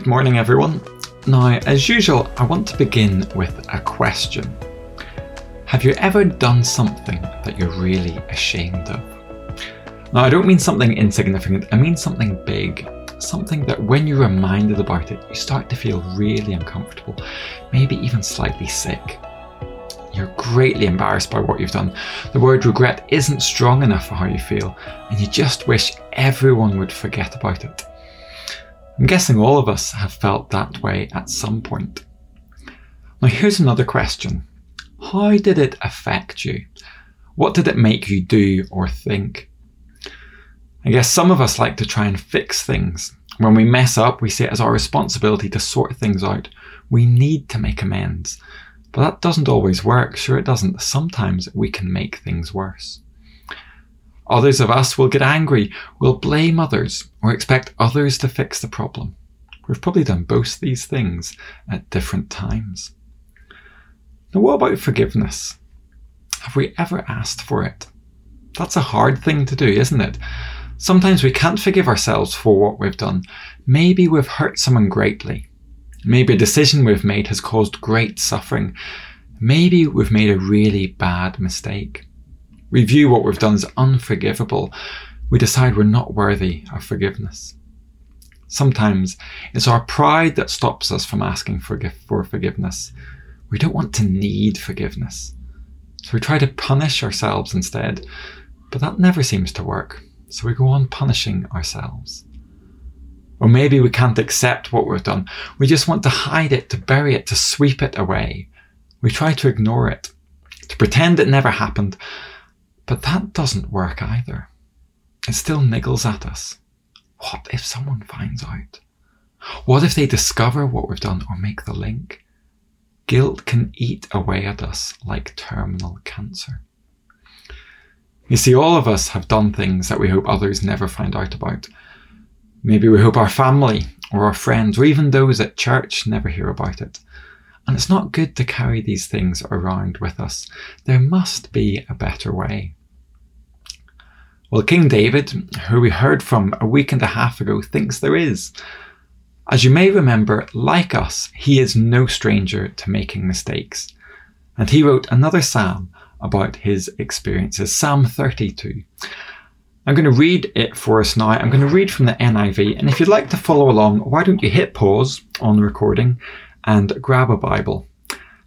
Good morning, everyone. Now, as usual, I want to begin with a question. Have you ever done something that you're really ashamed of? Now, I don't mean something insignificant, I mean something big. Something that when you're reminded about it, you start to feel really uncomfortable, maybe even slightly sick. You're greatly embarrassed by what you've done. The word regret isn't strong enough for how you feel, and you just wish everyone would forget about it. I'm guessing all of us have felt that way at some point. Now, here's another question How did it affect you? What did it make you do or think? I guess some of us like to try and fix things. When we mess up, we see it as our responsibility to sort things out. We need to make amends. But that doesn't always work. Sure, it doesn't. Sometimes we can make things worse. Others of us will get angry, will blame others, or expect others to fix the problem. We've probably done both these things at different times. Now, what about forgiveness? Have we ever asked for it? That's a hard thing to do, isn't it? Sometimes we can't forgive ourselves for what we've done. Maybe we've hurt someone greatly. Maybe a decision we've made has caused great suffering. Maybe we've made a really bad mistake. We view what we've done as unforgivable. We decide we're not worthy of forgiveness. Sometimes it's our pride that stops us from asking for, for forgiveness. We don't want to need forgiveness. So we try to punish ourselves instead, but that never seems to work. So we go on punishing ourselves. Or maybe we can't accept what we've done. We just want to hide it, to bury it, to sweep it away. We try to ignore it, to pretend it never happened, but that doesn't work either. It still niggles at us. What if someone finds out? What if they discover what we've done or make the link? Guilt can eat away at us like terminal cancer. You see, all of us have done things that we hope others never find out about. Maybe we hope our family or our friends or even those at church never hear about it. And it's not good to carry these things around with us. There must be a better way. Well, King David, who we heard from a week and a half ago, thinks there is. As you may remember, like us, he is no stranger to making mistakes. And he wrote another psalm about his experiences, Psalm 32. I'm going to read it for us now. I'm going to read from the NIV, and if you'd like to follow along, why don't you hit pause on the recording and grab a Bible?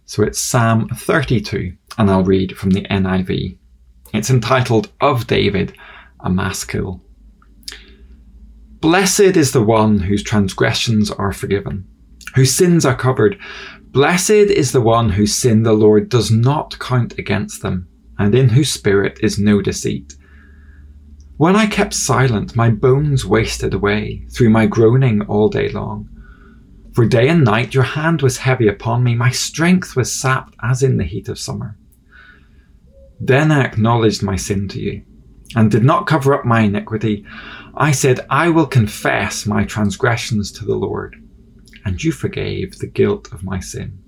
So it's Psalm 32, and I'll read from the NIV. It's entitled Of David a maskil. Blessed is the one whose transgressions are forgiven, whose sins are covered. Blessed is the one whose sin the Lord does not count against them, and in whose spirit is no deceit. When I kept silent, my bones wasted away through my groaning all day long. For day and night your hand was heavy upon me, my strength was sapped as in the heat of summer. Then I acknowledged my sin to you and did not cover up my iniquity. I said, I will confess my transgressions to the Lord, and you forgave the guilt of my sin.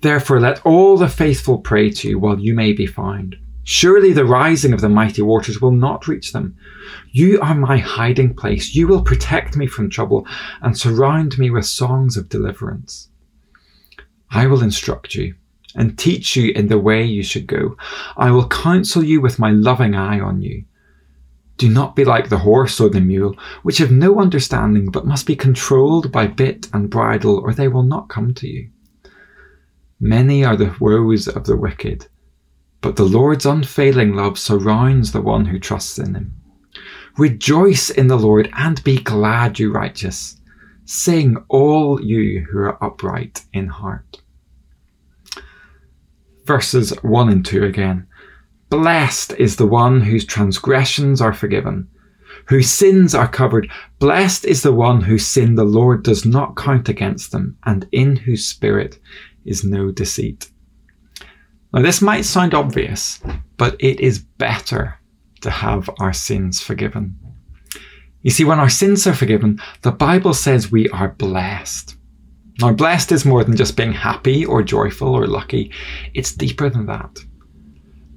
Therefore, let all the faithful pray to you while you may be found. Surely the rising of the mighty waters will not reach them. You are my hiding place. You will protect me from trouble and surround me with songs of deliverance. I will instruct you and teach you in the way you should go. I will counsel you with my loving eye on you. Do not be like the horse or the mule, which have no understanding, but must be controlled by bit and bridle, or they will not come to you. Many are the woes of the wicked, but the Lord's unfailing love surrounds the one who trusts in him. Rejoice in the Lord and be glad, you righteous. Sing, all you who are upright in heart verses 1 and 2 again. Blessed is the one whose transgressions are forgiven, whose sins are covered. Blessed is the one whose sin the Lord does not count against them, and in whose spirit is no deceit. Now, this might sound obvious, but it is better to have our sins forgiven. You see, when our sins are forgiven, the Bible says we are blessed. Now, blessed is more than just being happy or joyful or lucky, it's deeper than that.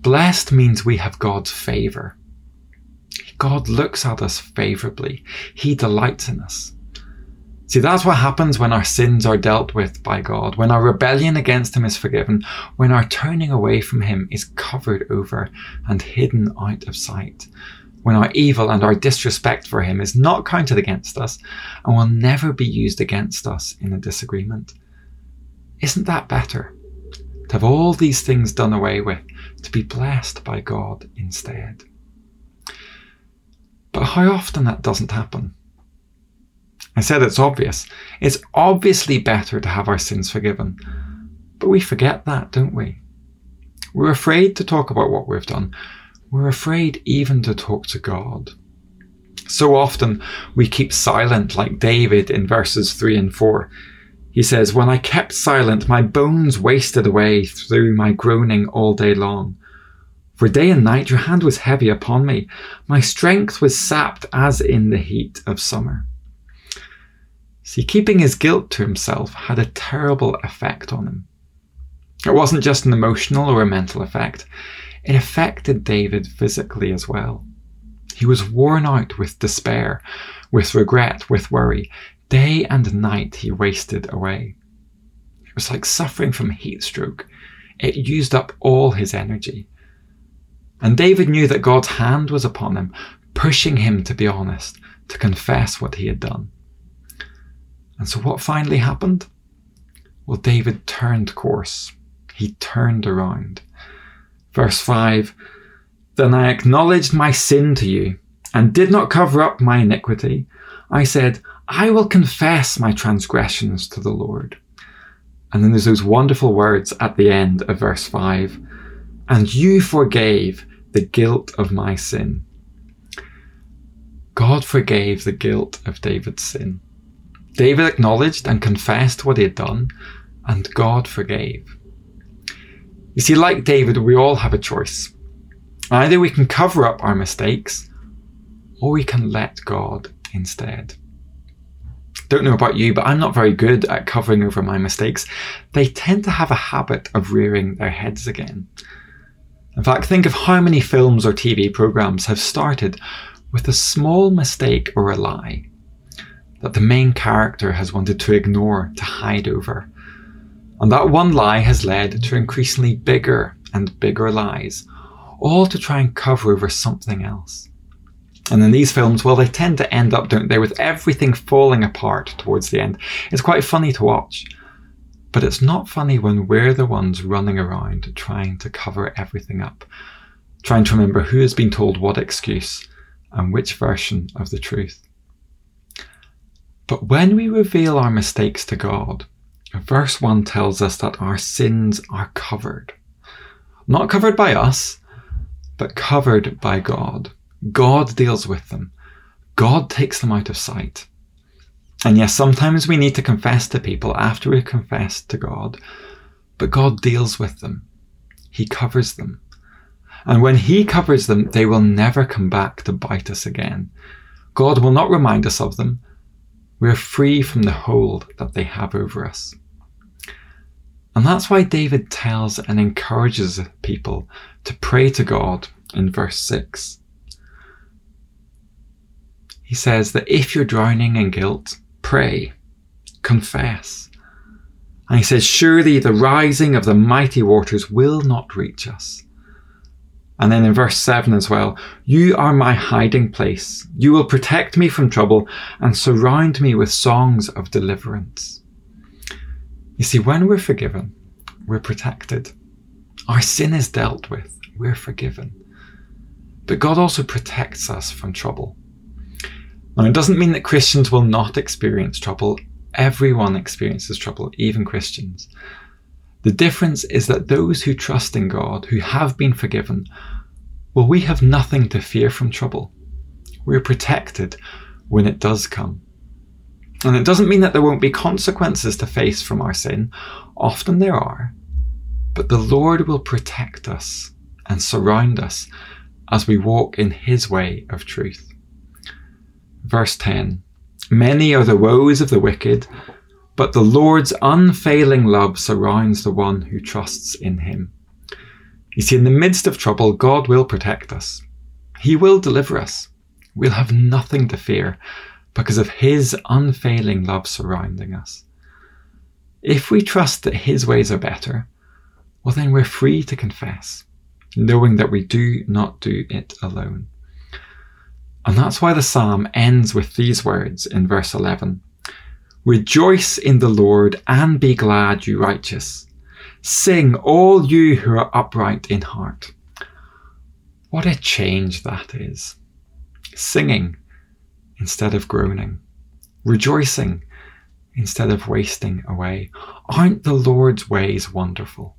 Blessed means we have God's favour. God looks at us favourably, He delights in us. See, that's what happens when our sins are dealt with by God, when our rebellion against Him is forgiven, when our turning away from Him is covered over and hidden out of sight, when our evil and our disrespect for Him is not counted against us and will never be used against us in a disagreement. Isn't that better? To have all these things done away with, to be blessed by God instead. But how often that doesn't happen? I said it's obvious. It's obviously better to have our sins forgiven. But we forget that, don't we? We're afraid to talk about what we've done. We're afraid even to talk to God. So often we keep silent, like David in verses 3 and 4. He says, When I kept silent, my bones wasted away through my groaning all day long. For day and night your hand was heavy upon me. My strength was sapped as in the heat of summer. See, keeping his guilt to himself had a terrible effect on him. It wasn't just an emotional or a mental effect, it affected David physically as well. He was worn out with despair, with regret, with worry. Day and night he wasted away. It was like suffering from heat stroke. It used up all his energy. And David knew that God's hand was upon him, pushing him to be honest, to confess what he had done. And so what finally happened? Well, David turned course. He turned around. Verse 5 Then I acknowledged my sin to you and did not cover up my iniquity. I said, I will confess my transgressions to the Lord. And then there's those wonderful words at the end of verse 5 And you forgave the guilt of my sin. God forgave the guilt of David's sin. David acknowledged and confessed what he had done, and God forgave. You see, like David, we all have a choice. Either we can cover up our mistakes, or we can let God instead. Don't know about you, but I'm not very good at covering over my mistakes. They tend to have a habit of rearing their heads again. In fact, think of how many films or TV programs have started with a small mistake or a lie that the main character has wanted to ignore, to hide over. And that one lie has led to increasingly bigger and bigger lies, all to try and cover over something else. And in these films, well, they tend to end up, don't they, with everything falling apart towards the end. It's quite funny to watch. But it's not funny when we're the ones running around trying to cover everything up, trying to remember who has been told what excuse and which version of the truth. But when we reveal our mistakes to God, verse 1 tells us that our sins are covered. Not covered by us, but covered by God. God deals with them. God takes them out of sight. And yes, sometimes we need to confess to people after we've confessed to God, but God deals with them. He covers them. And when He covers them, they will never come back to bite us again. God will not remind us of them, we're free from the hold that they have over us. And that's why David tells and encourages people to pray to God in verse 6. He says that if you're drowning in guilt, pray, confess. And he says, Surely the rising of the mighty waters will not reach us. And then in verse 7 as well, you are my hiding place. You will protect me from trouble and surround me with songs of deliverance. You see, when we're forgiven, we're protected. Our sin is dealt with. We're forgiven. But God also protects us from trouble. Now, it doesn't mean that Christians will not experience trouble. Everyone experiences trouble, even Christians. The difference is that those who trust in God, who have been forgiven, well, we have nothing to fear from trouble. We're protected when it does come. And it doesn't mean that there won't be consequences to face from our sin. Often there are. But the Lord will protect us and surround us as we walk in His way of truth. Verse 10 Many are the woes of the wicked but the Lord's unfailing love surrounds the one who trusts in him. You see, in the midst of trouble, God will protect us. He will deliver us. We'll have nothing to fear because of His unfailing love surrounding us. If we trust that His ways are better, well, then we're free to confess, knowing that we do not do it alone. And that's why the psalm ends with these words in verse 11 Rejoice in the Lord and be glad, you righteous. Sing, all you who are upright in heart. What a change that is. Singing instead of groaning, rejoicing instead of wasting away. Aren't the Lord's ways wonderful?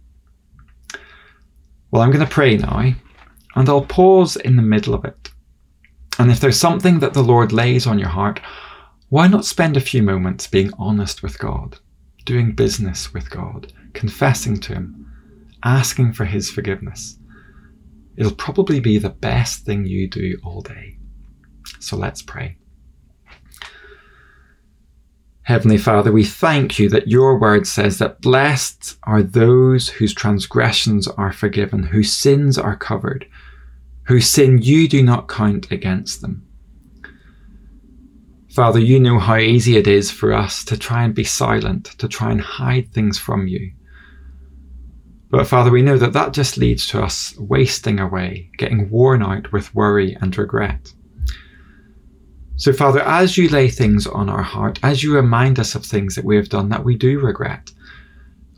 Well, I'm going to pray now, and I'll pause in the middle of it. And if there's something that the Lord lays on your heart, why not spend a few moments being honest with God, doing business with God, confessing to Him, asking for His forgiveness? It'll probably be the best thing you do all day. So let's pray. Heavenly Father, we thank you that your word says that blessed are those whose transgressions are forgiven, whose sins are covered, whose sin you do not count against them. Father, you know how easy it is for us to try and be silent, to try and hide things from you. But Father, we know that that just leads to us wasting away, getting worn out with worry and regret. So, Father, as you lay things on our heart, as you remind us of things that we have done that we do regret,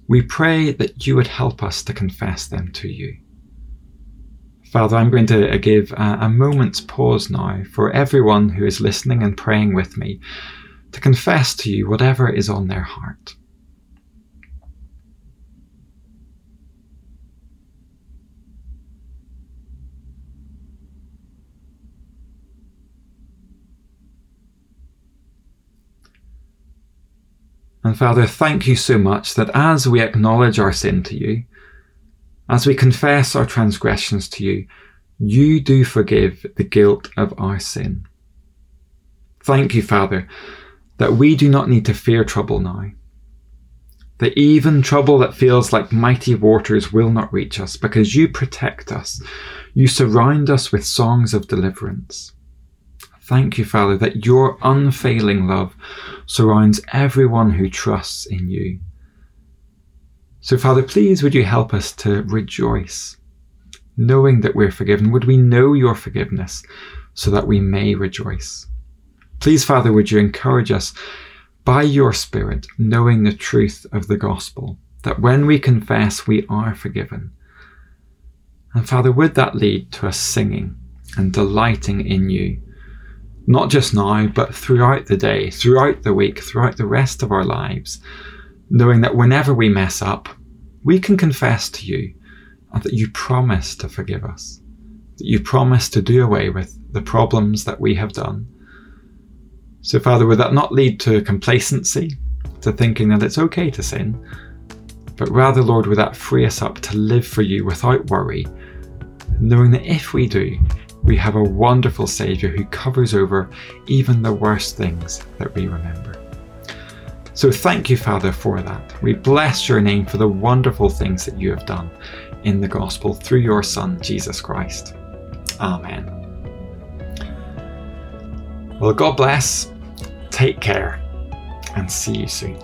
we pray that you would help us to confess them to you. Father, I'm going to uh, give a, a moment's pause now for everyone who is listening and praying with me to confess to you whatever is on their heart. And Father, thank you so much that as we acknowledge our sin to you, as we confess our transgressions to you, you do forgive the guilt of our sin. Thank you, Father, that we do not need to fear trouble now. That even trouble that feels like mighty waters will not reach us because you protect us. You surround us with songs of deliverance. Thank you, Father, that your unfailing love surrounds everyone who trusts in you. So, Father, please would you help us to rejoice, knowing that we're forgiven? Would we know your forgiveness so that we may rejoice? Please, Father, would you encourage us by your Spirit, knowing the truth of the gospel, that when we confess, we are forgiven. And Father, would that lead to us singing and delighting in you? Not just now, but throughout the day, throughout the week, throughout the rest of our lives, knowing that whenever we mess up, we can confess to you and that you promise to forgive us, that you promise to do away with the problems that we have done. So, Father, would that not lead to complacency, to thinking that it's okay to sin, but rather, Lord, would that free us up to live for you without worry, knowing that if we do, we have a wonderful Saviour who covers over even the worst things that we remember. So thank you, Father, for that. We bless your name for the wonderful things that you have done in the gospel through your Son, Jesus Christ. Amen. Well, God bless, take care, and see you soon.